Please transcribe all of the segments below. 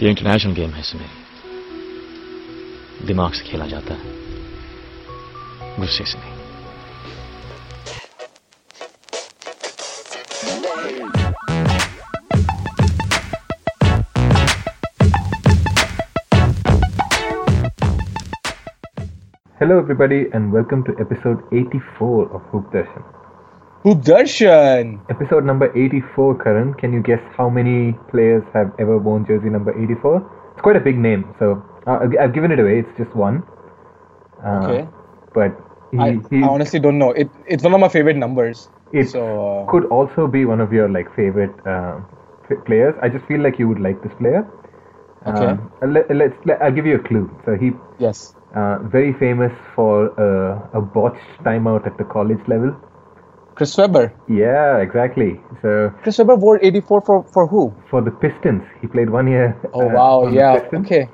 ये international game है सुमेर दिमाग से खेला जाता है गुस्से से नहीं Hello, everybody, and welcome to episode 84 of Hoop Darshan. Hoop Darshan. Episode number 84, Karan. Can you guess how many players have ever worn jersey number 84? It's quite a big name, so uh, I've- I've given it away. It's just one. Uh, Okay. But he, I, he I honestly don't know. It it's one of my favorite numbers. it so uh, could also be one of your like favorite uh, f- players. I just feel like you would like this player. Okay. Um, let, let's. Let, I'll give you a clue. So he yes. uh, very famous for uh, a botched timeout at the college level. Chris Webber. Yeah, exactly. So Chris Webber wore 84 for for who? for the Pistons, he played one year. Oh uh, wow, yeah. Okay.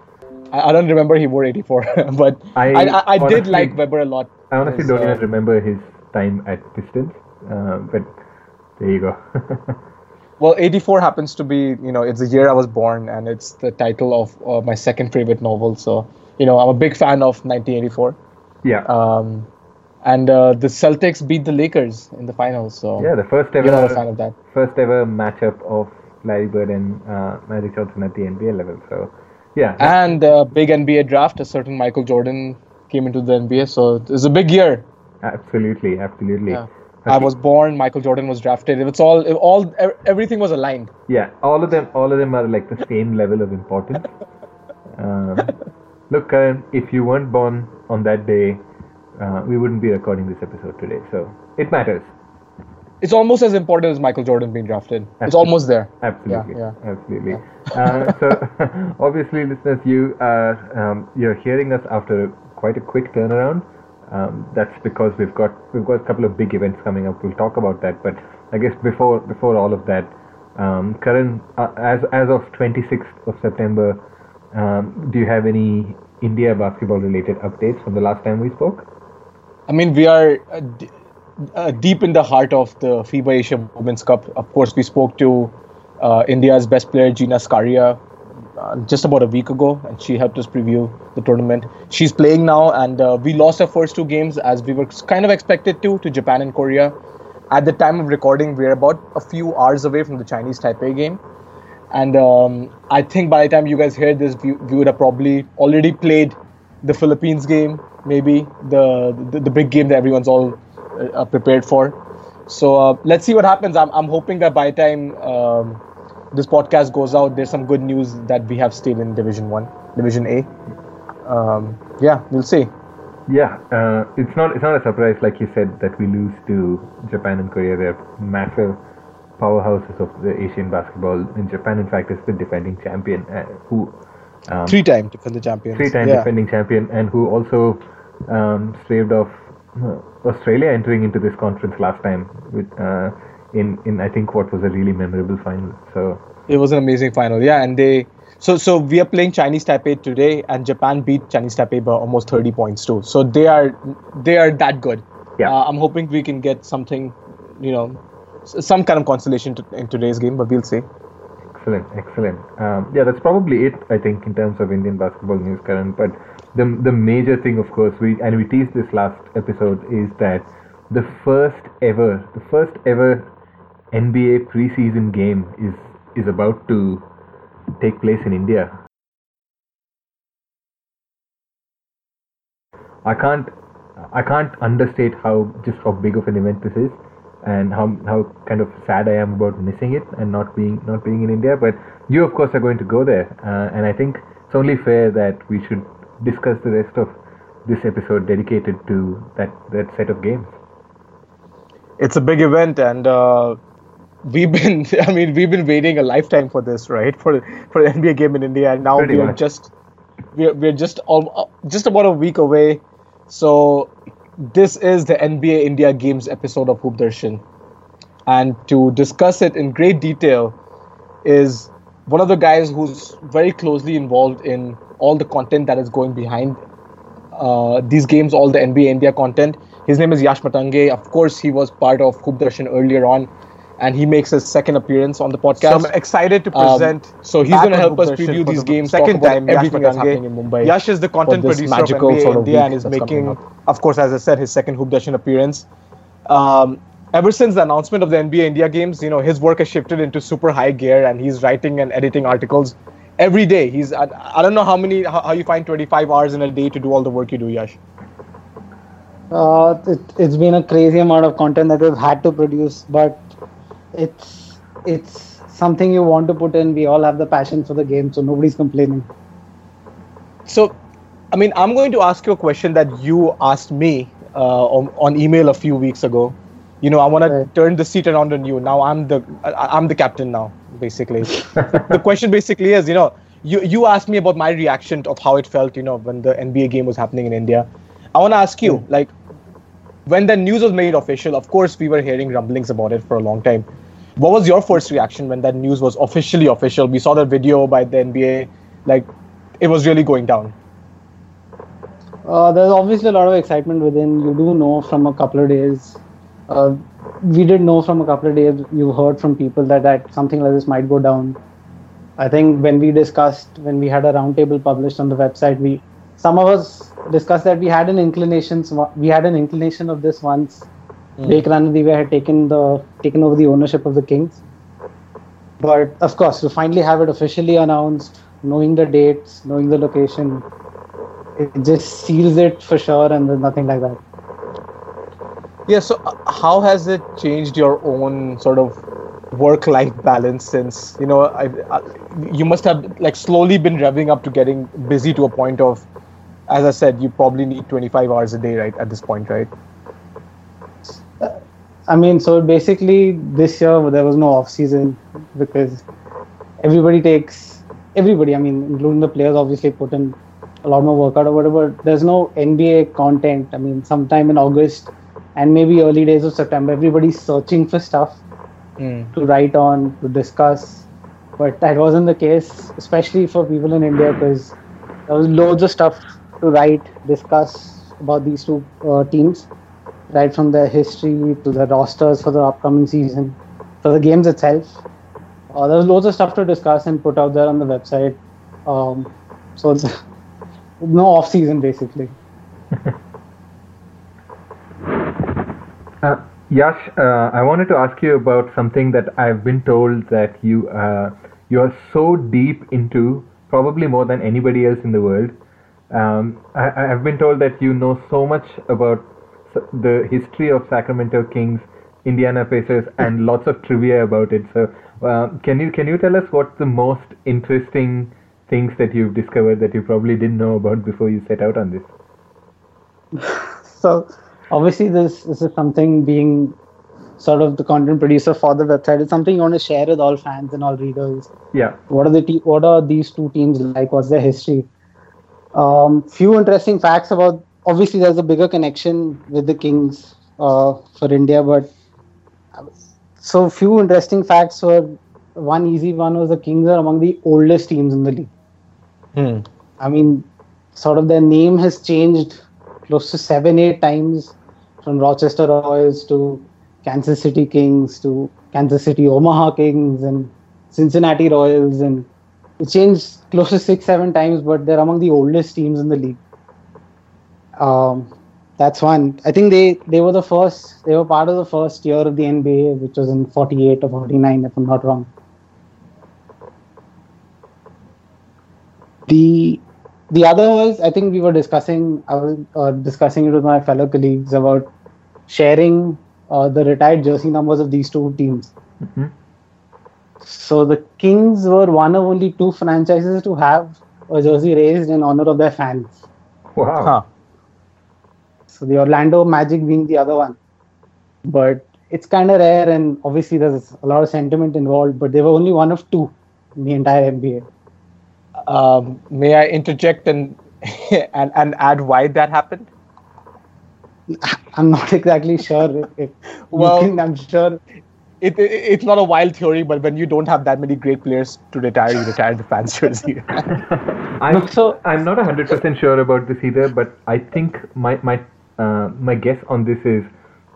I, I don't remember he wore 84, but I I I, I did like Webber a lot. I honestly His, don't uh, even remember his time at Pistons, uh, but there you go. Well, 84 happens to be you know it's the year I was born, and it's the title of uh, my second favorite novel. So you know I'm a big fan of 1984. yeah, Um, and uh, the Celtics beat the Lakers in the finals. So yeah, the first you're not a fan ever of that. first ever matchup of Larry Bird and uh, Magic Johnson at the NBA level. So yeah, and uh, big NBA draft. A certain Michael Jordan came into the NBA, so it's a big year. absolutely, absolutely. Yeah. I was born. Michael Jordan was drafted. It's all, all, everything was aligned. Yeah, all of them, all of them are like the same level of importance. Um, look, Karan, if you weren't born on that day, uh, we wouldn't be recording this episode today. So it matters. It's almost as important as Michael Jordan being drafted. It's almost there. Absolutely, Yeah, absolutely. Uh, so, obviously, listeners, you are um, you're hearing us after quite a quick turnaround. Um, that's because we've got we've got a couple of big events coming up. We'll talk about that, but I guess before before all of that, um, Karan, uh, as as of 26th of September, um, do you have any India basketball related updates from the last time we spoke? I mean, we are uh, d- uh, deep in the heart of the FIBA Asia Women's Cup. Of course, we spoke to uh, India's best player, Jeena Skaria, uh, just about a week ago, and she helped us preview the tournament. She's playing now, and uh, we lost our first two games as we were kind of expected to, to Japan and Korea. At the time of recording, we're about a few hours away from the Chinese Taipei game. And um, I think by the time you guys hear this, we, we would have probably already played the Philippines game, maybe the the, the big game that everyone's all uh, uh, prepared for. So uh, let's see what happens. I'm, I'm hoping that by the time um, this podcast goes out, there's some good news that we have stayed in Division One, Division A. Um, yeah, we'll see. Yeah, uh, it's not it's not a surprise, like you said, that we lose to Japan and Korea. They're massive powerhouses of the Asian basketball. In Japan, in fact, is the defending champion, uh, who um, Three-time defender champions. three-time yeah. defending champion, and who also um, staved off uh, Australia entering into this conference last time with uh, in in I think what was a really memorable final. So It was an amazing final. Yeah, and they so so we are playing Chinese Taipei today, and Japan beat Chinese Taipei by almost 30 points too. So they are they are that good. Yeah. Uh, I'm hoping we can get something, you know, some kind of consolation to, in today's game, but we'll see. Excellent, excellent. Um, yeah, that's probably it. I think in terms of Indian basketball news, Karan. But the the major thing, of course, we and we teased this last episode is that the first ever, the first ever NBA preseason game is is about to take place in India. I can't I can't understate how just how big of an event this is and how how kind of sad I am about missing it and not being not being in India. But you of course are going to go there, uh, and I think it's only fair that we should discuss the rest of this episode dedicated to that that set of games. It's a big event, and uh, we've been I mean we've been waiting a lifetime for this, right? For for the NBA game in India, and now Pretty we're just we're we're just all, just about a week away. So this is the NBA India Games episode of Hoop Darshan, and to discuss it in great detail is one of the guys who's very closely involved in all the content that is going behind uh, these games, all the NBA India content. His name is Yash Matange. Of course, he was part of Hoop Darshan earlier on, and he makes his second appearance on the podcast. So I'm excited to Um, present. so he's going to help us preview these the games, talk Second about time, Yash everything that's happening in Mumbai. Yash is the content for this producer of magical NBA sort of India week and is making, of course, as I said, his second Hoop Nation appearance. Um, ever since the announcement of the NBA India games, you know, his work has shifted into super high gear, and he's writing and editing articles every day. He's I, I don't know how many how, how you find 25 hours in a day to do all the work you do, Yash. Uh, it, it's been a crazy amount of content that we've had to produce, but it's it's something you want to put in. We all have the passion for the game, so nobody's complaining. So, I mean, I'm going to ask you a question that you asked me uh, on, on email a few weeks ago. You know, I want Right. to turn the seat around on you. Now I'm the I- I'm the captain now, basically. the question basically is, you know, you you asked me about my reaction of how it felt, you know, when the NBA game was happening in India. I want to ask you, like, when the news was made official, of course, we were hearing rumblings about it for a long time. What was your first reaction when that news was officially official? We saw the video by the NBA, like, it was really going down. Uh, there's obviously a lot of excitement within. You do know from a couple of days. Uh, we did know from a couple of days. You heard from people that, that something like this might go down. I think when we discussed, when we had a roundtable published on the website, we some of us discussed that we had an inclination. We had an inclination of this once. Mm. Blake Ranadive had taken the taken over the ownership of the Kings. But of course, to finally have it officially announced, knowing the dates, knowing the location, it just seals it for sure, and there's nothing like that. Yeah. So, uh, how has it changed your own sort of work-life balance since you know I, I, you must have like slowly been revving up to getting busy to a point of, as I said, you probably need 25 hours a day, right? At this point, right? I mean, so basically this year there was no off season because everybody takes everybody. I mean, including the players, obviously put in a lot more workout or whatever. There's no NBA content. I mean, sometime in August and maybe early days of September, everybody's searching for stuff to write on to discuss. But that wasn't the case, especially for people in India, because there was loads of stuff to write, discuss about these two uh, teams right from their history to the rosters for the upcoming season, for the games itself. Uh, there was loads of stuff to discuss and put out there on the website. Um, so it's no off season basically. Uh, Yash, uh, I wanted to ask you about something that I've been told that you uh, you are so deep into, probably more than anybody else in the world. Um, I, I've been told that you know so much about the history of Sacramento Kings, Indiana Pacers, and lots of trivia about it. So, uh, can you can you tell us what's the most interesting things that you've discovered that you probably didn't know about before you set out on this? So obviously this this is something being sort of the content producer for the website. It's something you want to share with all fans and all readers. Yeah. What are the te- what are these two teams like? What's their history? Um, few interesting facts about. Obviously, there's a bigger connection with the Kings uh, for India, but so few interesting facts were. One easy one was the Kings are among the oldest teams in the league. Hmm. I mean, sort of their name has changed close to seven, eight times from Rochester Royals to Kansas City Kings to Kansas City Omaha Kings and Cincinnati Royals. And it changed close to six, seven times, but they're among the oldest teams in the league. Um, that's one. I think they, they were the first, they were part of the first year of the NBA, which was in 48 or 49, if I'm not wrong. The the other was I think we were discussing I was uh, discussing it with my fellow colleagues about sharing uh, the retired jersey numbers of these two teams. Mhm. So the Kings were one of only two franchises to have a jersey raised in honor of their fans. Wow. Huh. So the Orlando Magic being the other one, but it's kind of rare and obviously there's a lot of sentiment involved. But they were only one of two in the entire NBA. Um, may I interject and and and add why that happened? I'm not exactly sure if, if Well- you think I'm sure It, it it's not a wild theory, but when you don't have that many great players to retire, you retire the fans jersey. I'm, so- I'm not hundred percent sure about this either, but I think my my uh, my guess on this is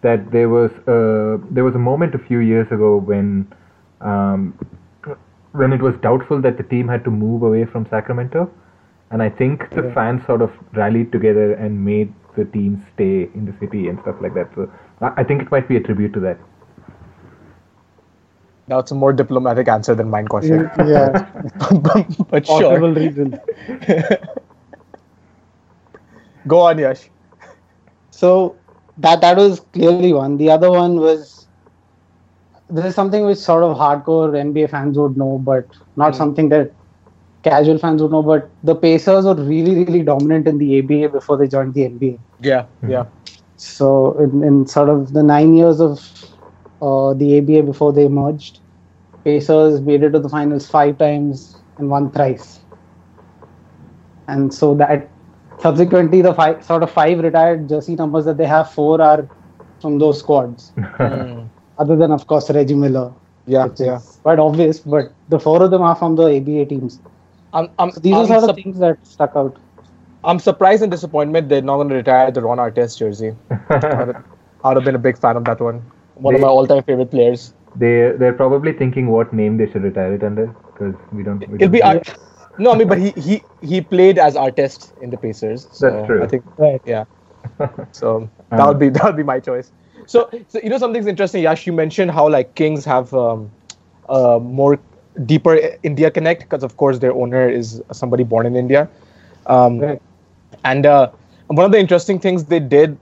that there was uh, there was a moment a few years ago when um, when it was doubtful that the team had to move away from Sacramento, and I think the fans sort of rallied together and made the team stay in the city and stuff like that. So I I think it might be a tribute to that. That's a more diplomatic answer than mine, Kaushik. yeah, but sure. possible reason. Go on, Yash. So that that was clearly one. The other one was this is something which sort of hardcore NBA fans would know, but not something that casual fans would know. But the Pacers were really, really dominant in the ABA before they joined the NBA. Yeah, yeah. So in, in sort of the nine years of uh, the ABA before they merged, Pacers made it to the finals five times and won thrice. And so that subsequently the five sort of five retired jersey numbers that they have, four are from those squads. Mm. Other than of course Reggie Miller, Yeah, which yeah. is quite obvious, but the four of them are from the ABA teams. I'm, I'm, So these I'm are sort sup- of things that stuck out. I'm surprised and disappointment they're not going to retire the Ron Artest jersey. I would, have been a big fan of that one. One of my all-time favorite players. They they're probably thinking what name they should retire it under because we don't. We It'll don't be know. No, I mean, but he he he played as Artest in the Pacers. So That's true. I think Right. yeah. So that would be that would be my choice. So so you know something's interesting. Yash, you mentioned how like Kings have um, uh, more deeper India connect because of course their owner is somebody born in India. Um, Right. And uh, one of the interesting things they did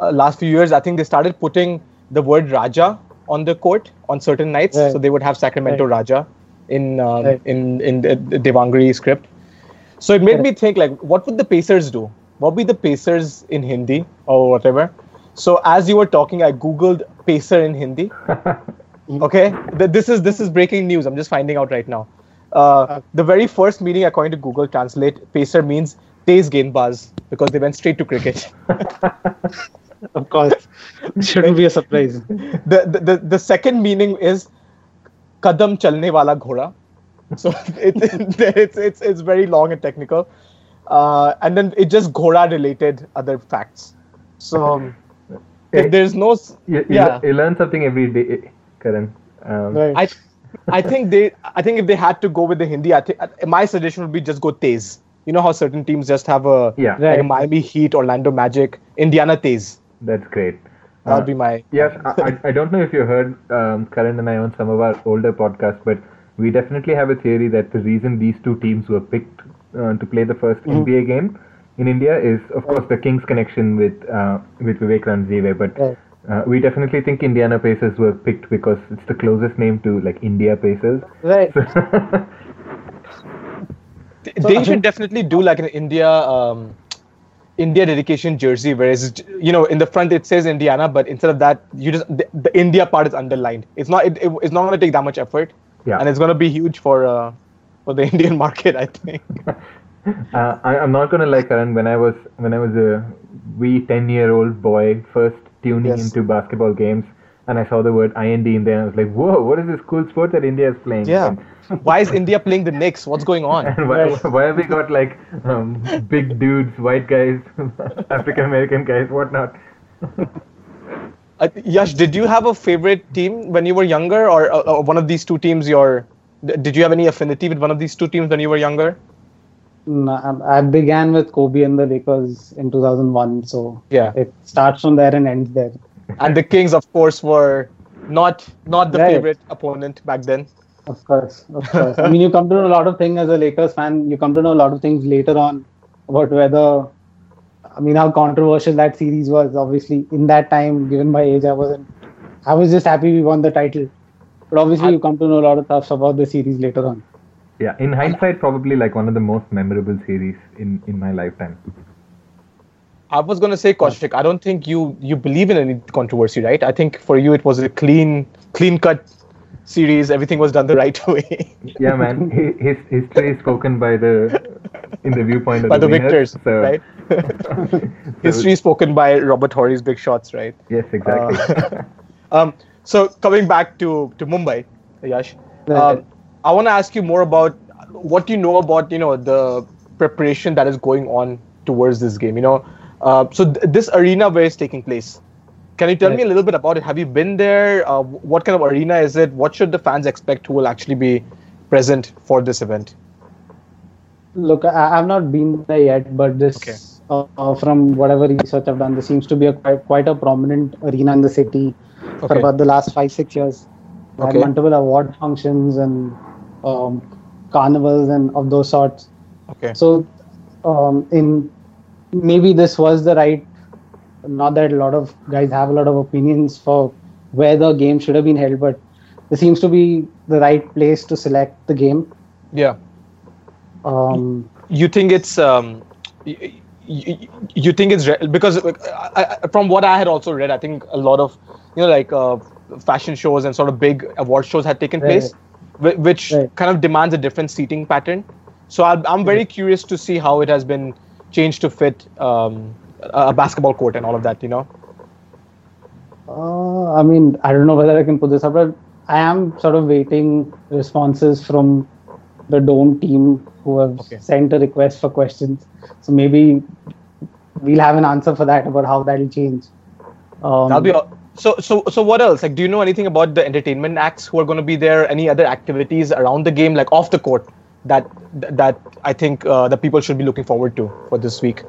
uh, last few years, I think they started putting the word Raja on the court on certain nights. Right. So they would have Sacramento Right. Raja in um, Right. in in the, Devanagari script. So it made me think like, what would the Pacers do? What would be the Pacers in Hindi or whatever? So as you were talking, I googled Pacer in Hindi. okay, this is this is breaking news. I'm just finding out right now. Uh, the very first meaning according to Google Translate, Pacer means Tez Gendbaz because they went straight to cricket. Of course, shouldn't be a surprise. the, the, the, the second meaning is kadam chalne wala ghoda. So it, it's, it's, it's very long and technical. Uh, and then it just ghoda related other facts. So Yeah. there's no. s- You, you, yeah. le- you learn something every day, Karan. Um, Right. I, I think they. I think if they had to go with the Hindi, I think my suggestion would be just go Tez. You know how certain teams just have a Yeah. like Right. Miami Heat, Orlando Magic, Indiana Tez. That's great. That would Uh, be my. Yes, I, I- I don't know if you heard um, Karan and I on some of our older podcasts, but we definitely have a theory that the reason these two teams were picked uh, to play the 1st Mm-hmm. NBA game in India is, of course, the Kings connection with uh, with Vivek Ranadive. But Right. uh, we definitely think Indiana Pacers were picked because it's the closest name to like India Pacers. Right. they should definitely do like an India um, India dedication jersey, whereas you know in the front it says Indiana, but instead of that, you just the, the India part is underlined. It's not it, it- it's not going to take that much effort, Yeah. and it's going to be huge for uh, for the Indian market, I think. Uh, I, I'm not gonna lie, Karan. When I was when I was a wee ten year old boy, first tuning Yes. into basketball games, and I saw the word IND in there, and I was like, "Whoa, what is this cool sport that India is playing?" Yeah. And, Why is India playing the Knicks? What's going on? and why, why have we got like um, big dudes, white guys, African American guys, whatnot? Uh, Yash, did you have a favorite team when you were younger, or uh, uh, one of these two teams? Your did you have any affinity with one of these two teams when you were younger? No, I I began with Kobe and the Lakers in 2001, so Yeah. it starts from there and ends there. And the Kings, of course, were not not the Right. favorite opponent back then. Of course, of course. I mean, you come to know a lot of things as a Lakers fan. You come to know a lot of things later on about whether, I mean, how controversial that series was. Obviously, in that time, given my age, I wasn't. I was just happy we won the title. But obviously, you come to know a lot of stuff about the series later on. Yeah, in hindsight, probably like one of the most memorable series in in my lifetime. I was gonna say, Kaushik, I don't think you you believe in any controversy, right? I think for you it was a clean clean cut series. Everything was done the right way Yeah, man. His history is spoken by the in the viewpoint of by the winners, victors, so- right? so- History spoken by Robert Horry's big shots, right? Yes, exactly. Um, so coming back to to Mumbai, Yash, um, I want to ask you more about what you know about you know the preparation that is going on towards this game. You know, uh, so th- this arena where it's taking place, Can you tell Yes. me a little bit about it? Have you been there? Uh, what kind of arena is it? What should the fans expect who will actually be present for this event? Look, I, I've not been there yet, but this, Okay. uh, uh, from whatever research I've done, this seems to be a quite, quite a prominent arena in the city for about the last five, six years. Okay. multiple award functions and um, carnivals and of those sorts. Okay. So, um, in maybe this was the right. Not that a lot of guys have a lot of opinions for where the game should have been held, but this seems to be the right place to select the game. Yeah. Um, You think it's um, you, you think it's re- because uh, I, I, from what I had also read, I think a lot of you know like uh, fashion shows and sort of big award shows had taken Right. place, which Right. kind of demands a different seating pattern. So I'm, I'm very curious to see how it has been changed to fit um, a a basketball court and all of that. You know. Uh, I mean, I don't know whether I can put this up, but I am sort of waiting responses from the Dome team who have Okay. sent a request for questions. So maybe we'll have an answer for that about how that'll change. Um, That'll be all. So, so, so, what else? Like, do you know anything about the entertainment acts who are going to be there? Any other activities around the game, like off the court, that that I think uh, the people should be looking forward to for this week?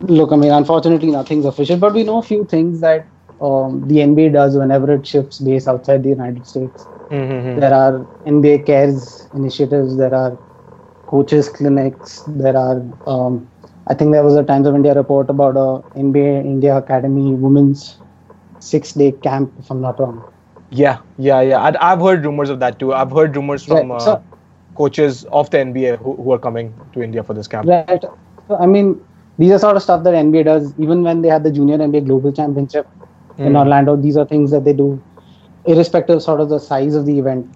Look, I mean, unfortunately, nothing's official, but we know a few things that um, the NBA does whenever it ships base outside the United States. Mm-hmm. There are NBA cares initiatives. There are coaches clinics. There are, um, I think there was a Times of India report about a NBA India Academy women's six-day camp, if I'm not wrong. Yeah, yeah, yeah. I'd, I've heard rumors of that too. I've heard rumors from Right, uh, so- coaches of the NBA who, who are coming to India for this camp. Right. I mean, these are sort of stuff that NBA does. Even when they had the Junior NBA Global Championship in Mm. Orlando, these are things that they do, irrespective of sort of the size of the event.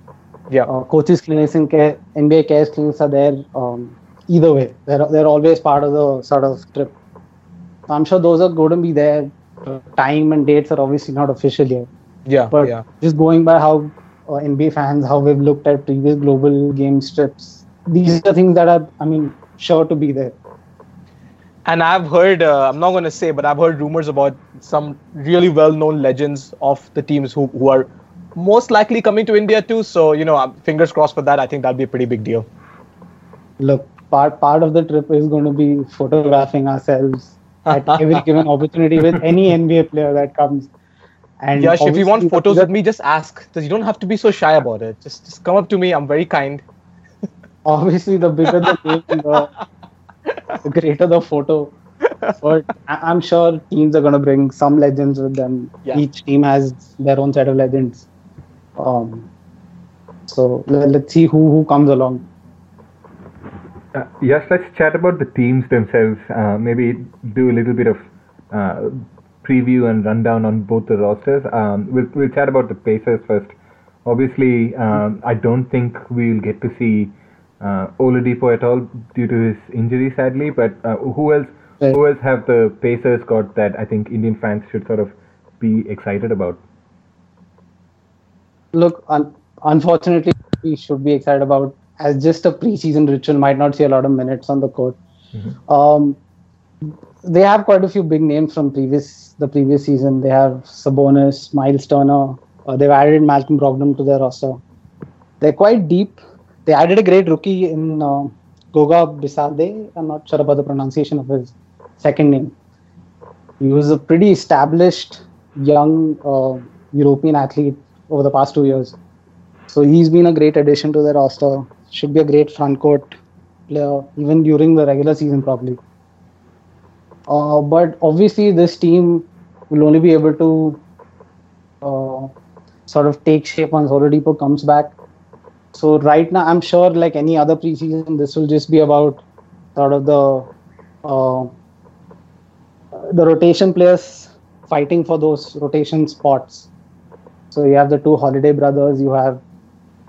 Yeah. uh, coaches clinics and care, NBA cares clinics are there um, either way. They're, they're always part of the sort of trip. So I'm sure those are going to be there. Time and dates are obviously not official yet. yeah, But yeah. just going by how uh, NBA fans, how we've looked at previous global game strips, these are things that are, I mean, sure to be there. And I've heard, uh, I'm not going to say, but I've heard rumors about some really well-known legends of the teams who, who are most likely coming to India too. So, you know, fingers crossed for that. I think that'll be a pretty big deal. Look, part part of the trip is going to be photographing ourselves at every given opportunity with any NBA player that comes. And Yash, if you want photos bigger- with me, just ask. You don't have to be so shy about it. Just, just come up to me. I'm very kind. obviously the bigger the name, the, the greater the photo. But I- I'm sure teams are going to bring some legends with them. Yeah. Each team has their own set of legends. Um, so let, let's see who who comes along. Uh, yes, let's chat about the teams themselves. Uh, maybe do a little bit of uh, preview and rundown on both the rosters. Um, we'll, we'll chat about the Pacers first. Obviously, um, I don't think we'll get to see uh, Oladipo at all due to his injury, sadly. But uh, who else? Who else have the Pacers got that I think Indian fans should sort of be excited about? Look, un- unfortunately, we should be excited about as just a preseason ritual. Might not see a lot of minutes on the court. Um, they have quite a few big names from previous the previous season. They have Sabonis, Miles Turner. Uh, they've added Malcolm Brogdon to their roster. They're quite deep. They added a great rookie in uh, Goga Bisade. I'm not sure about the pronunciation of his second name. He was a pretty established young uh, European athlete over the past two years. So he's been a great addition to their roster. Should be a great front court player, even during the regular season, probably. Uh, but obviously, this team will only be able to uh, sort of take shape once Oladipo comes back. So right now, I'm sure, like any other preseason, this will just be about sort of the uh, the rotation players fighting for those rotation spots. So you have the two Holiday brothers, you have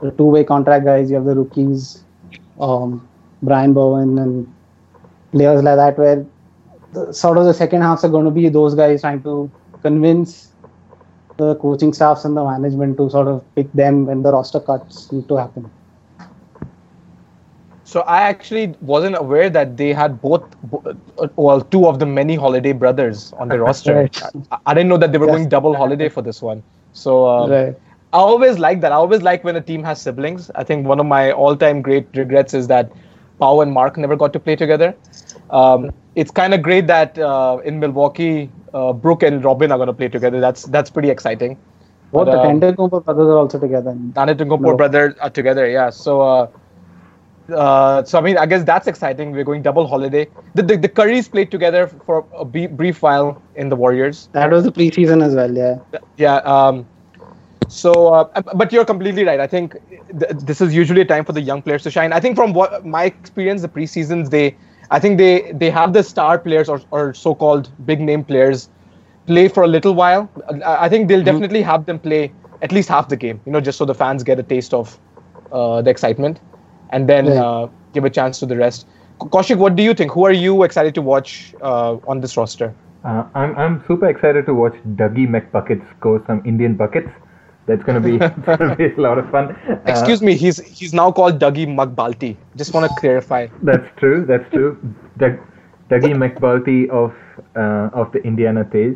the two-way contract guys, you have the rookies, um, Brian Bowen and players like that, where the, sort of the second halves are going to be those guys trying to convince the coaching staffs and the management to sort of pick them when the roster cuts need to happen. So I actually wasn't aware that they had both, uh, well, two of the many holiday brothers on the roster. Right. I, I didn't know that they were Yes. going double holiday for this one. So um, Right. I always like that. I always like when a team has siblings. I think one of my all-time great regrets is that Pau and Mark never got to play together. Um, it's kind of great that uh, in Milwaukee, uh, Brooke and Robin are going to play together. That's that's pretty exciting. Both the um, Tendulkar brothers are also together. No. brothers are together, yeah. So, uh, uh, so I mean, I guess that's exciting. We're going double holiday. The the, the Currys played together for a b- brief while in the Warriors. That was the preseason as well, yeah. Yeah. Um, so, uh, but you're completely right. I think th- this is usually a time for the young players to shine. I think from what my experience, the preseasons, they, I think they they have the star players or, or so-called big name players play for a little while. I I think they'll definitely have them play at least half the game. You know, just so the fans get a taste of uh, the excitement, and then Right. uh, give a chance to the rest. Kaushik, what do you think? Who are you excited to watch uh, on this roster? Uh, I'm I'm super excited to watch Dougie McBuckets score some Indian buckets. That's gonna be, gonna be a lot of fun. Uh, Excuse me, he's he's now called Dougie Mugbalti. Just want to clarify. That's true. That's true. Doug, Dougie McBulty of uh, of the Indiana Tez.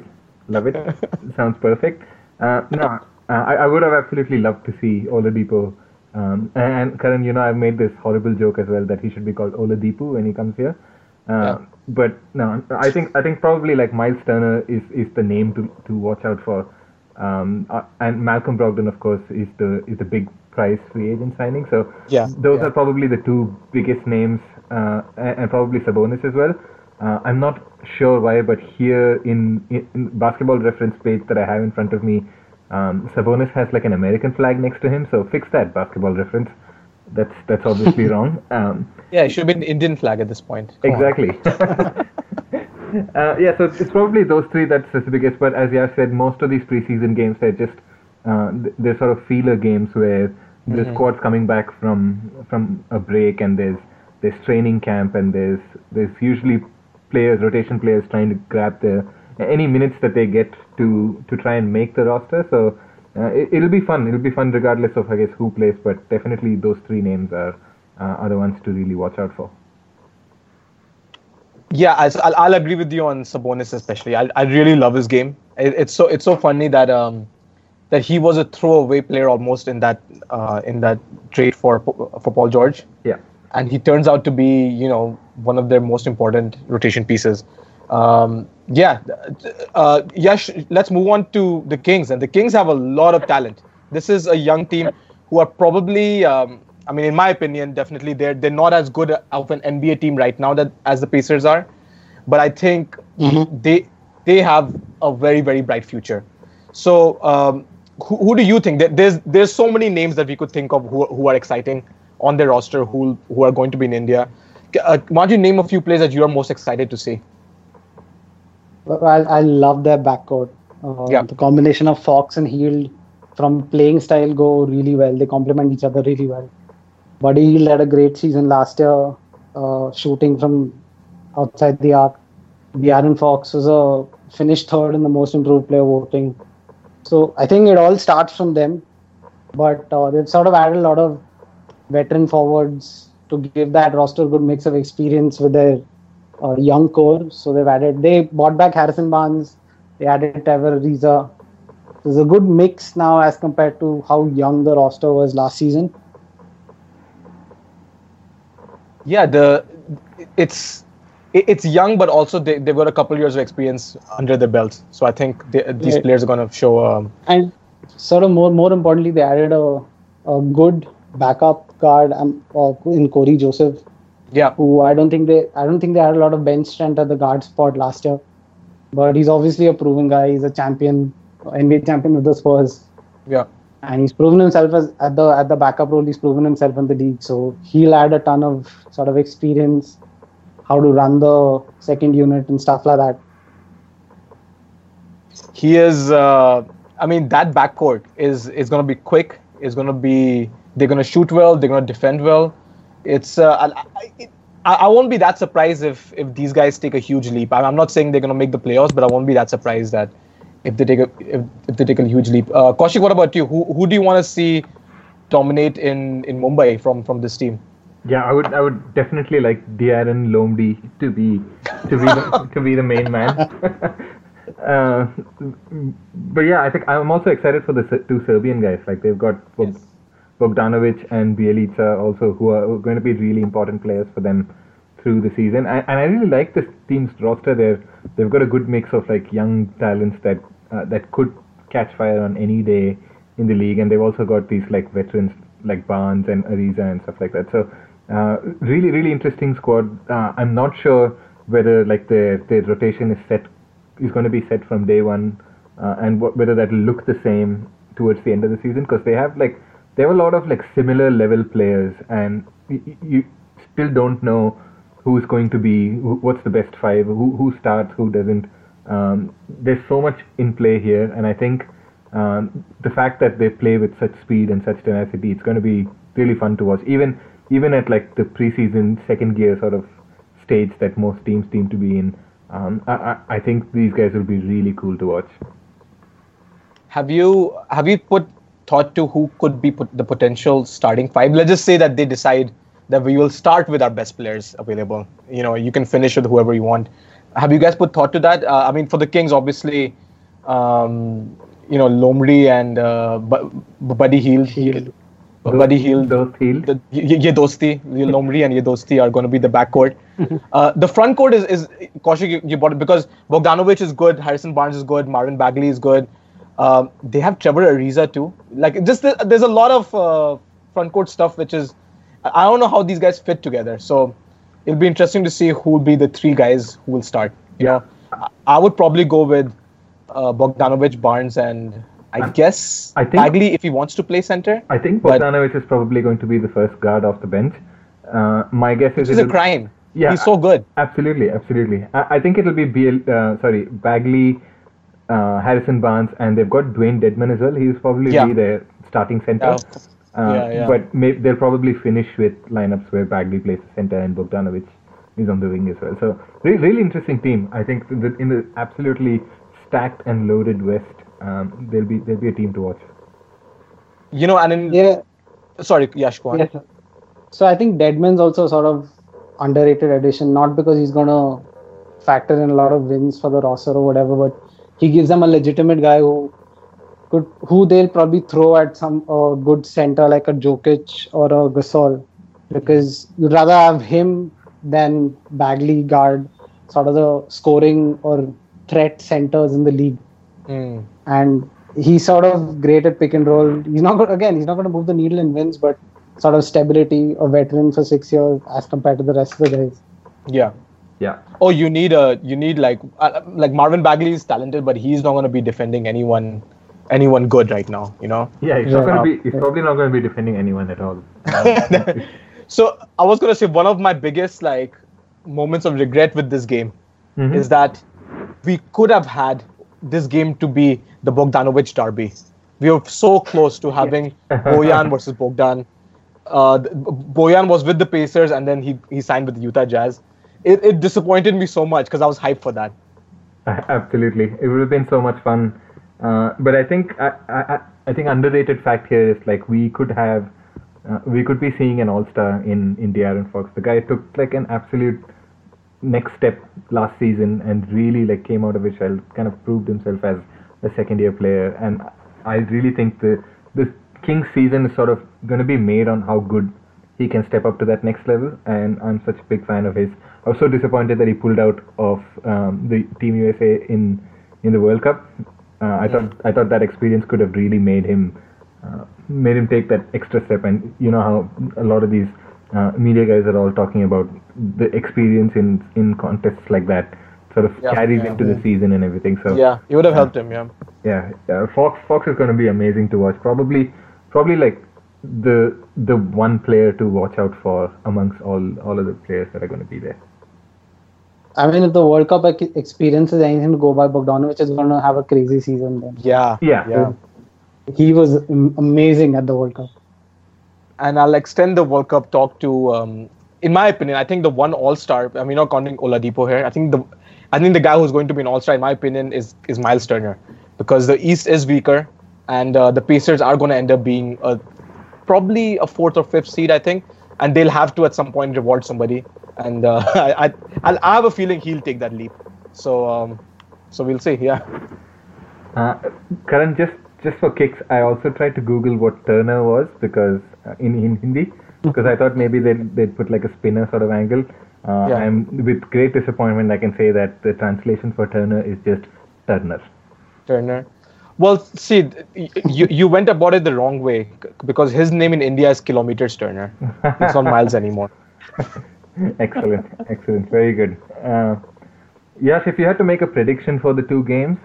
Love it. Sounds perfect. Uh, no, uh, I, I would have absolutely loved to see Oladipo. Um, and Karan, you know, I've made this horrible joke as well that he should be called Oladipo when he comes here. Uh, Yeah. But no, I think I think probably like Miles Turner is, is the name to, to watch out for. Um, uh, and Malcolm Brogdon, of course, is the is the big price free agent signing. So Yeah, those yeah. are probably the two biggest names, uh, and, probably Sabonis as well. Uh, I'm not sure why, but here in, in, in basketball reference page that I have in front of me, um, Sabonis has like an American flag next to him. So fix that basketball reference. That's that's obviously wrong. Um, Yeah, it should be an Indian flag at this point. Come exactly. uh, yeah, so it's probably those three that's the biggest. But as Yash said, most of these preseason games they're just uh, they're sort of feeler games where the squad's coming back from from a break and there's there's training camp and there's there's usually players rotation players trying to grab the any minutes that they get to to try and make the roster. So. Uh, it, it'll be fun. It'll be fun regardless of I guess who plays, but definitely those three names are uh, are the ones to really watch out for. Yeah, I, I'll, I'll agree with you on Sabonis especially. I, I really love his game. It, it's so it's so funny that um that he was a throwaway player almost in that uh, in that trade for for Paul George, Yeah. and he turns out to be you know one of their most important rotation pieces. Um, yeah, uh, Yash, let's move on to the Kings, and the Kings have a lot of talent. This is a young team who are probably, um, I mean, in my opinion, definitely they're they're not as good of an NBA team right now that as the Pacers are, but I think they they have a very very bright future. So, um, who, who do you think? There- There's there's so many names that we could think of who, who are exciting on their roster who who are going to be in India. Uh, why don't you name a few players that you are most excited to see? But I, I love their backcourt. Uh, Yeah. The combination of Fox and Hield from playing style go really well. They complement each other really well. Buddy Hield had a great season last year, uh, shooting from outside the arc. De'Aaron Fox was a finished third in the most improved player voting. So I think it all starts from them. But uh, they've sort of added a lot of veteran forwards to give that roster a good mix of experience with their uh, young core. So they've added, they bought back Harrison Barnes, they added Trevor Ariza. There's a good mix now as compared to how young the roster was last season. Yeah, the it's it's young, but also they they've got a couple years of experience under their belts. So I think they, these players are going to show. Um, And sort of more more importantly, they added a, a good backup guard um, uh, in Corey Joseph, yeah, who I don't think they I don't think they had a lot of bench strength at the guard spot last year. But he's obviously a proven guy. He's a champion, NBA champion with the Spurs. yeah. And he's proven himself as at the at the backup role. He's proven himself in the league, so he'll add a ton of sort of experience, how to run the second unit and stuff like that. He is. Uh, I mean, that backcourt is is going to be quick. Is going to be. They're going to shoot well. They're going to defend well. It's. Uh, I, I, won't be that surprised if if these guys take a huge leap. I'm not saying they're going to make the playoffs, but I won't be that surprised that if they take a if, if they take a huge leap. Uh, Kaushik, what about you? Who who do you want to see dominate in in Mumbai from from this team? Yeah, I would I would definitely like De'Aaron Lomdi to be to be the, to be the main man. uh, but yeah, I think I'm also excited for the two Serbian guys. Like they've got Bog- Yes. Bogdanovic and Bjelica also, who are going to be really important players for them through the season. And, and I really like this team's roster. There, they've got a good mix of like young talents that uh, that could catch fire on any day in the league, and they've also got these like veterans like Barnes and Ariza and stuff like that. So, uh, really, really interesting squad. Uh, I'm not sure whether like the the rotation is set is going to be set from day one, uh, and wh- whether that will look the same towards the end of the season because they have like they have a lot of like similar level players, and y- you still don't know who's going to be what's the best five, who who starts, who doesn't. Um, there's so much in play here, and I think um, the fact that they play with such speed and such tenacity, it's going to be really fun to watch. Even even at like the preseason second gear sort of stage that most teams seem to be in. Um, I, I I think these guys will be really cool to watch. Have you have you put thought to who could be put the potential starting five? Let's just say that they decide that we will start with our best players available. You know, you can finish with whoever you want. Have you guys put thought to that? Uh, I mean, for the Kings, obviously, um, you know, Lomri and uh, Bu- Buddy Hield. Buddy Hield, the Ye Dosti, Lomri and Ye Dosti are going to be the backcourt. uh, the front court is is Kaushik, you, you bought it because Bogdanovic is good, Harrison Barnes is good, Marvin Bagley is good. Um, they have Trevor Ariza too. Like just the, there's a lot of uh, front court stuff which is I don't know how these guys fit together. So it'll be interesting to see who will be the three guys who will start. You know, I- would probably go with uh, Bogdanovic, Barnes, and I guess I think- Bagley if he wants to play center. I think But- Bogdanovic is probably going to be the first guard off the bench. Uh, my guess is is a crime. Yeah. He's so good. Absolutely, absolutely. I, I think it'll be BL, uh, sorry, Bagley, uh, Harrison Barnes, and they've got Dewayne Dedmon as well. He's probably Yeah. be their starting center. Yeah. Uh, Yeah, yeah. But may, they'll probably finish with lineups where Bagley plays the center and Bogdanovic is on the wing as well. So really, really interesting team. I think that in the absolutely stacked and loaded West, um, there'll be there'll be a team to watch. You know, and in Yeah, sorry, Yash, go on. yes. So I think Dedmon's also sort of underrated addition, not because he's gonna factor in a lot of wins for the roster or whatever, but he gives them a legitimate guy who could who they'll probably throw at some uh, good center like a Jokic or a Gasol, because you'd rather have him than Bagley guard sort of the scoring or threat centers in the league Mm. and he's sort of great at pick and roll. He's not go- again, he's not going to move the needle in wins, but sort of stability, a veteran for six years as compared to the rest of the guys. Yeah. Yeah. Oh, you need a you need like uh, like Marvin Bagley is talented, but he's not going to be defending anyone anyone good right now. You know. Yeah, he's Yeah. not going to be. He's probably not going to be defending anyone at all. So I was going to say one of my biggest like moments of regret with this game Mhm. is that we could have had this game to be the Bogdanovich derby. We were so close to having Bojan versus Bogdan. Uh, th- Bojan was with the Pacers and then he, he signed with the Utah Jazz. It, it disappointed me so much because I was hyped for that. Absolutely, it would have been so much fun. Uh, but I think I, I, I think underrated fact here is like we could have uh, we could be seeing an all star in in De'Aaron Fox. The guy took like an absolute next step last season and really like came out of his shell, kind of proved himself as a second year player. And I really think the the Kings season is sort of going to be made on how good he can step up to that next level. And I'm such a big fan of his. I was so disappointed that he pulled out of um, the Team USA in in the World Cup. Uh, I thought I thought that experience could have really made him uh, made him take that extra step. And you know how a lot of these uh, media guys are all talking about the experience in in contests like that sort of Yeah, carries yeah, into the season and everything. So Yeah, it would have helped him. Yeah. yeah, yeah. Fox Fox is going to be amazing to watch. Probably probably like the the one player to watch out for amongst all all of the players that are going to be there. I mean, if the World Cup ex- experience is anything to go by, Bogdanovich is going to have a crazy season. Then Yeah. Yeah. Yeah. he was amazing at the World Cup. and I'll extend the World Cup talk to, um, in my opinion, I think the one All Star. I mean, not counting Oladipo here. I think the, I think the guy who's going to be an All Star, in my opinion, is is Miles Turner, because the East is weaker, and uh, the Pacers are going to end up being a, probably a fourth or fifth seed. I think and they'll have to at some point reward somebody. And uh, I, I, I'll, have a feeling he'll take that leap. So, um, so we'll see. Yeah. Uh, Karan, just just for kicks, I also tried to Google what Turner was because uh, in in Hindi because I thought maybe they'd, they'd put like a spinner sort of angle. Uh, Yeah. And with great disappointment, I can say that the translation for Turner is just Turner. Turner. Well, see, you you went about it the wrong way because his name in India is Kilometers Turner. It's not Miles anymore. excellent, excellent, very good. Uh, yes, if you had to make a prediction for the two games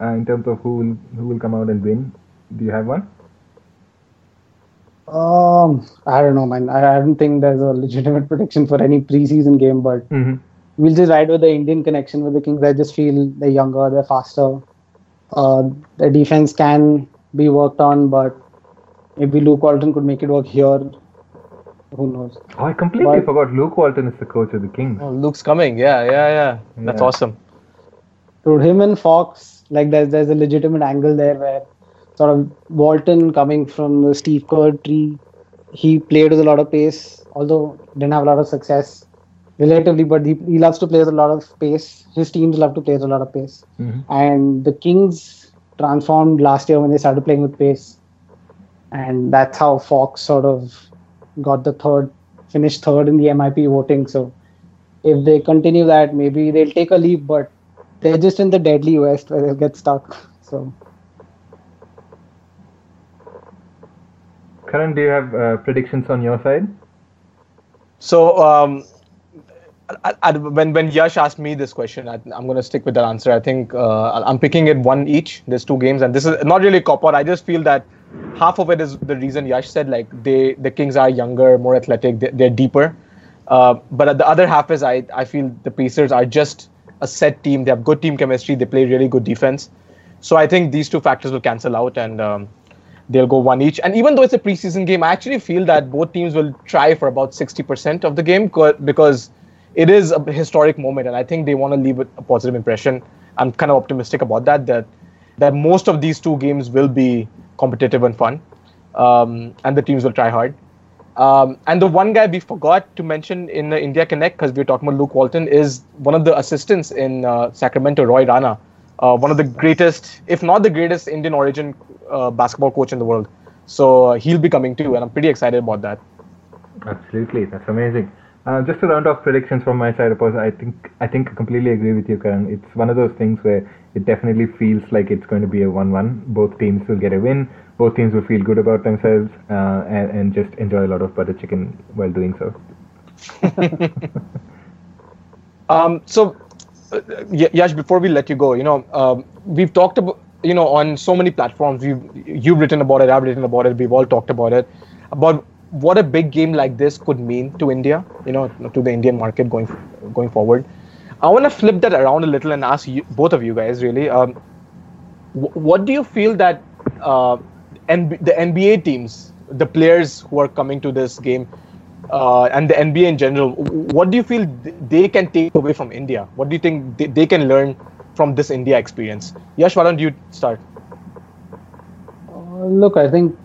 uh, in terms of who will who will come out and win, do you have one? Um, I don't know, man. I, I don't think there's a legitimate prediction for any preseason game, but Mm-hmm. we'll just ride with the Indian connection with the Kings. I just feel they're younger, they're faster. Uh, the defense can be worked on, but maybe Luke Walton could make it work here. Who knows? Oh, I completely But- forgot. Luke Walton is the coach of the Kings. Oh, Luke's coming. Yeah, yeah, yeah. That's Yeah. awesome. To him and Fox, like there's there's a legitimate angle there where sort of Walton coming from the Steve Kerr tree, he played with a lot of pace, although didn't have a lot of success relatively, but he, he loves to play with a lot of pace. His teams love to play with a lot of pace. Mhm. And the Kings transformed last year when they started playing with pace. And that's how Fox sort of got the third, finished third in the MIP voting. So if they continue that, maybe they'll take a leap, but they're just in the deadly West where they'll get stuck. So Karan, do you have uh, predictions on your side? So, um, I, I, when when Yash asked me this question, I, I'm going to stick with that answer. I think uh, I'm picking it one each. There's two games, and this is not really cop out. I just feel that half of it is the reason Yash said like they the Kings are younger, more athletic, they, they're deeper. Uh, but the other half is I I feel the Pacers are just a set team. They have good team chemistry. They play really good defense. So I think these two factors will cancel out and. Um, they'll go one each. And even though it's a preseason game, I actually feel that both teams will try for about 60% of the game because it is a historic moment, and I think they want to leave a positive impression. I'm kind of optimistic about that. That that most of these two games will be competitive and fun, um, and the teams will try hard. Um, and the one guy we forgot to mention in the India Connect because we were talking about Luke Walton is one of the assistants in uh, Sacramento, Roy Rana, uh, one of the greatest, if not the greatest, Indian origin uh, basketball coach in the world. So uh, he'll be coming too, and I'm pretty excited about that. Absolutely, that's amazing. Uh, just to round off predictions from my side, of course, I think I think I completely agree with you, Karan. It's one of those things where it definitely feels like it's going to be a one-one. Both teams will get a win. Both teams will feel good about themselves uh, and, and just enjoy a lot of butter chicken while doing so. Um, so, uh, Yash, before we let you go, you know, um, we've talked about, you know, on so many platforms. We've you've written about it, I've written about it. We've all talked about it, about what a big game like this could mean to India, you know, to the Indian market going going forward. I want to flip that around a little and ask you, both of you guys, really, um, wh- what do you feel that uh, NB- the NBA teams, the players who are coming to this game, uh, and the NBA in general, what do you feel th- they can take away from India? What do you think they, they can learn from this India experience? Yash, why don't you start? Uh, look, I think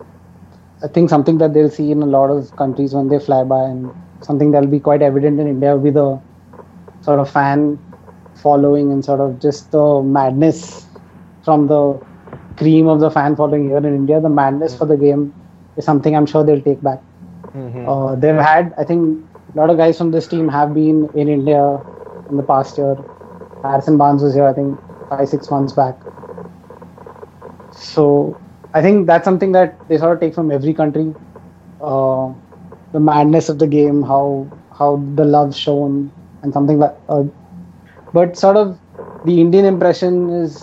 I think something that they'll see in a lot of countries when they fly by, and something that'll be quite evident in India will be the sort of fan following and sort of just the madness from the cream of the fan following here in India. The madness for the game is something I'm sure they'll take back. Uh, they've had, I think, a lot of guys from this team have been in India in the past year. Harrison Barnes was here, I think, five, six months back. So I think that's something that they sort of take from every country. Uh, the madness of the game, how how the love shown, and something like. Uh, but sort of the Indian impression is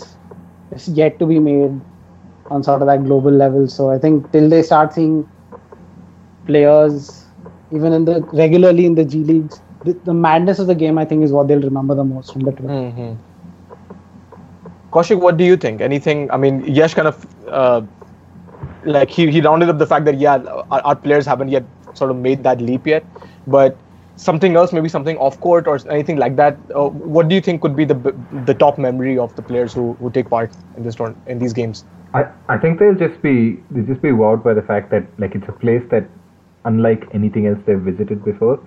is yet to be made on sort of that global level. So I think till they start seeing players, even in the regularly in the G leagues, the, the madness of the game, I think, is what they'll remember the most from the tour. Mm-hmm. Kaushik, what do you think? Anything? I mean, Yash kind of uh, like he, he rounded up the fact that yeah, our, our players haven't yet sort of made that leap yet, but something else, maybe something off court or anything like that. Uh, what do you think could be the the top memory of the players who, who take part in this tourn- in these games? I, I think they'll just be they'll just be wowed by the fact that like it's a place that unlike anything else they've visited before.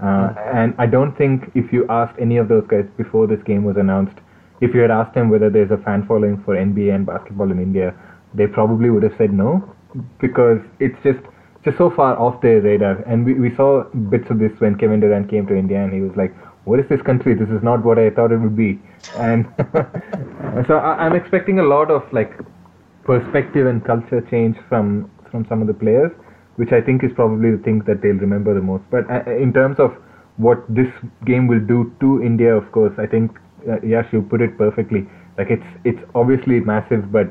Uh, and I don't think if you asked any of those guys before this game was announced, if you had asked them whether there's a fan following for NBA and basketball in India, they probably would have said no, because it's just just so far off their radar. And we, we saw bits of this when Kevin Durant came to India, and he was like, "What is this country? This is not what I thought it would be." And so I, I'm expecting a lot of like perspective and culture change from from some of the players, which I think is probably the thing that they'll remember the most. But uh, in terms of what this game will do to India, of course, I think uh, Yash, you put it perfectly. Like it's it's obviously massive, but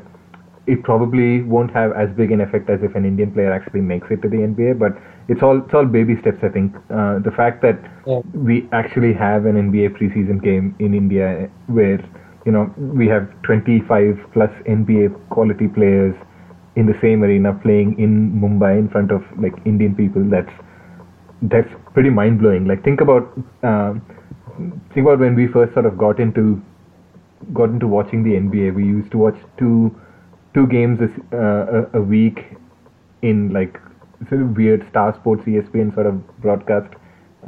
it probably won't have as big an effect as if an Indian player actually makes it to the NBA. But it's all it's all baby steps. I think uh, the fact that Yeah. we actually have an NBA preseason game in India where you know we have 25 plus NBA quality players in the same arena playing in Mumbai in front of like Indian people. That's that's pretty mind blowing. Like think about um, think about when we first sort of got into got into watching the NBA. We used to watch two two games a, s- uh, a, a week in like sort of weird Star Sports ESPN sort of broadcast.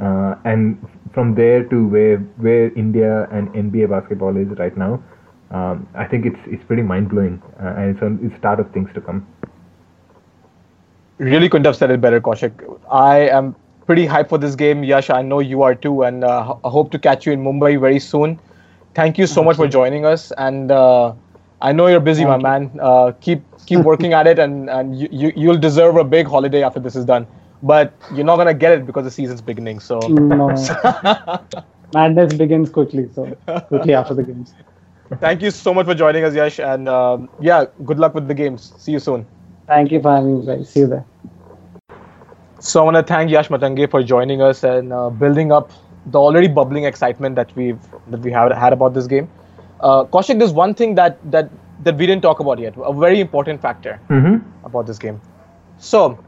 Uh, and from there to where where India and NBA basketball is right now, um, I think it's it's pretty mind blowing, uh, and it's on it's start of things to come. Really couldn't have said it better, Kaushik. I am pretty hyped for this game. Yash, I know you are too, and uh, I hope to catch you in Mumbai very soon. Thank you so much for joining us, and uh, I know you're busy, my man. Uh, keep keep working at it, and and you, you you'll deserve a big holiday after this is done. But you're not gonna get it because the season's beginning. So No. Madness begins quickly, so quickly after the games. thank you so much for joining us, Yash, and um yeah, good luck with the games. See you soon. Thank you for having me, guys. See you there. So I want to thank Yash Matange for joining us and uh, building up the already bubbling excitement that we've that we have had about this game. Uh, Kaushik, there's one thing that that that we didn't talk about yet, a very important factor Mm-hmm. about this game. So,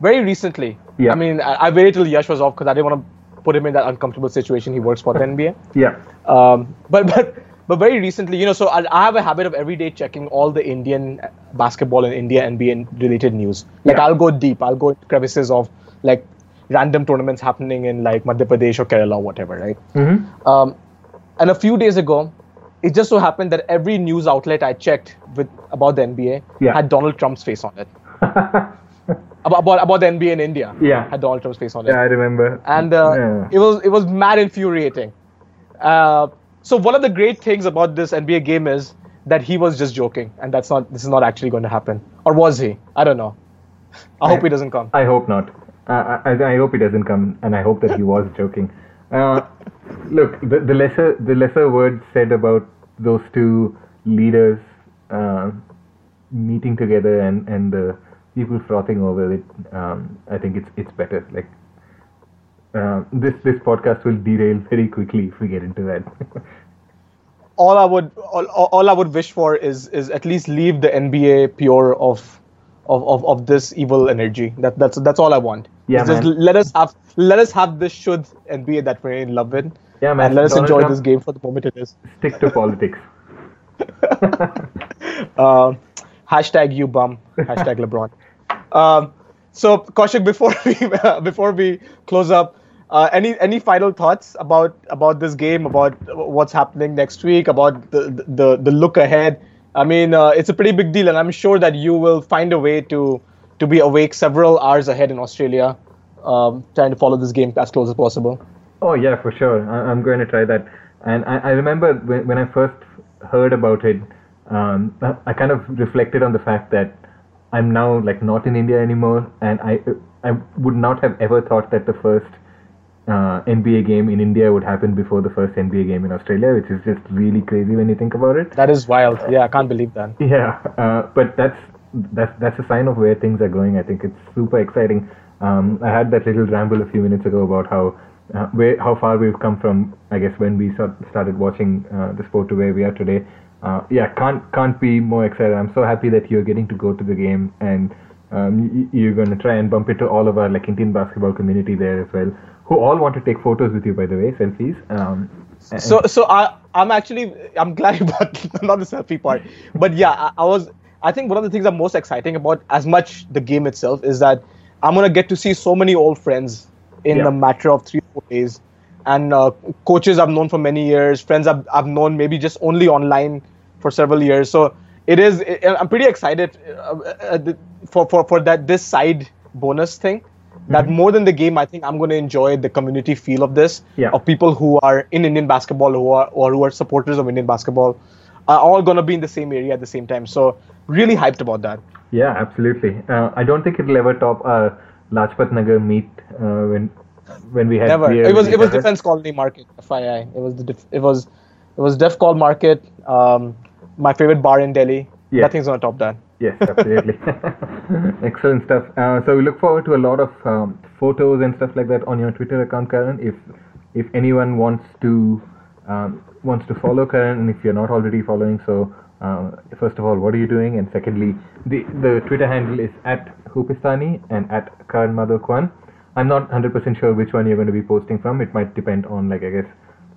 very recently, Yeah. I mean, I, I waited till Yash was off because I didn't want to put him in that uncomfortable situation. He works for the NBA. Yeah. Um, but but but very recently, you know, so I, I have a habit of every day checking all the Indian basketball and India NBA related news. Like Yeah. I'll go deep. I'll go into crevices of like random tournaments happening in like Madhya Pradesh or Kerala or whatever, right? Mm-hmm. Um, and a few days ago, it just so happened that every news outlet I checked with about the NBA Yeah. had Donald Trump's face on it. about, about about the NBA in India Yeah. had Donald Trump's face on it Yeah, I remember. and uh, Yeah. it was it was mad infuriating. Uh, so one of the great things about this NBA game is that he was just joking, and that's not this is not actually going to happen, or was he? I don't know. I hope he doesn't come. I hope not. Uh, I, I hope he doesn't come, and I hope that he was joking. Uh, look, the, the lesser the lesser word said about those two leaders uh, meeting together and and the people frothing over it, um, I think it's it's better. Like uh, this this podcast will derail very quickly if we get into that. All I would all, all I would wish for is is at least leave the NBA pure of. Of, of, of this evil energy. That that's that's all I want. Yeah, just man. let us have let us have this should NBA that we're in love with. Yeah, man. And let us Donald enjoy Trump- this game for the moment it is. Stick to politics. Um, hashtag you bum. Hashtag LeBron. Um, so Kaushik, before we before we close up, uh, any any final thoughts about about this game, about what's happening next week, about the the the look ahead? I mean, uh, it's a pretty big deal, and I'm sure that you will find a way to to be awake several hours ahead in Australia, um, trying to follow this game as close as possible. Oh yeah, for sure. I, I'm going to try that. And I, I remember when, when I first heard about it, um, I, I kind of reflected on the fact that I'm now like not in India anymore, and I I would not have ever thought that the first uh, NBA game in India would happen before the first NBA game in Australia, which is just really crazy when you think about it. That is wild. Yeah, I can't believe that. Yeah, uh, but that's that's that's a sign of where things are going. I think it's super exciting. Um, I had that little ramble a few minutes ago about how uh, where how far we've come from. I guess when we start, started watching uh, the sport to where we are today. Uh, yeah, can't can't be more excited. I'm so happy that you're getting to go to the game and um, you're going to try and bump into all of our like Indian basketball community there as well, who all want to take photos with you. By the way, selfies. Um, So, so I, I'm actually, I'm glad about not the selfie part, but yeah, I, I was. I think one of the things I'm most exciting about, as much the game itself, is that I'm gonna get to see so many old friends in Yeah. a matter of three four days, and uh, coaches I've known for many years, friends I've, I've known maybe just only online for several years. So it is. It, I'm pretty excited uh, uh, for, for for that this side bonus thing. That Mm-hmm. more than the game, I think I'm going to enjoy the community feel of this. Yeah. Of people who are in Indian basketball, who are or who are supporters of Indian basketball, are all going to be in the same area at the same time. So really hyped about that. Yeah, absolutely. Uh, I don't think it'll ever top our Lajpat Nagar meet uh, when when we had Never. It was it was. Defense Colony Market. FYI, it was the def- it was it was Def Col Market. Um, my favorite bar in Delhi. Yeah. Nothing's gonna top that. Yes, absolutely. Excellent stuff. Uh, so we look forward to a lot of um, photos and stuff like that on your Twitter account, Karan. If if anyone wants to um, wants to follow Karan, and if you're not already following, so uh, first of all, what are you doing? And secondly, the the Twitter handle is at Hoopistani and at Karan Madhok. I'm not 100% sure which one you're going to be posting from. It might depend on, like, I guess,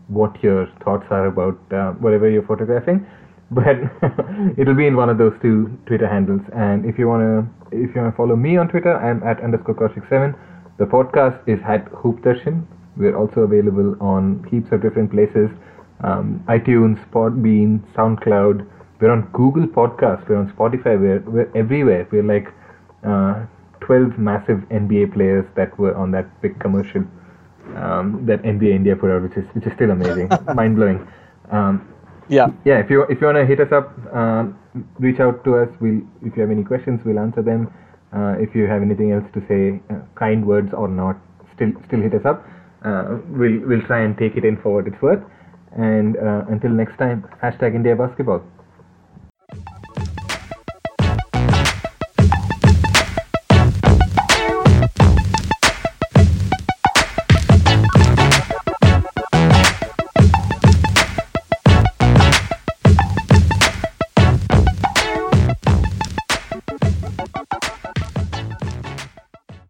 what your thoughts are about uh, whatever you're photographing but it'll be in one of those two twitter handles and if you want to if you want to follow me on twitter i'm at underscore kaushik7 the podcast is at hoop darshan we're also available on heaps of different places um, itunes podbean soundcloud we're on google podcast we're on spotify we're, we're everywhere we're like uh, 12 massive nba players that were on that big commercial um, that NBA India put out, which is which is still amazing, mind blowing. Um, Yeah. yeah, if you if you want to hit us up, um, reach out to us. We'll if you have any questions, we'll answer them. Uh, if you have anything else to say, uh, kind words or not, still still hit us up. Uh, we'll we'll try and take it in for what it's worth. And uh, until next time, hashtag India Basketball.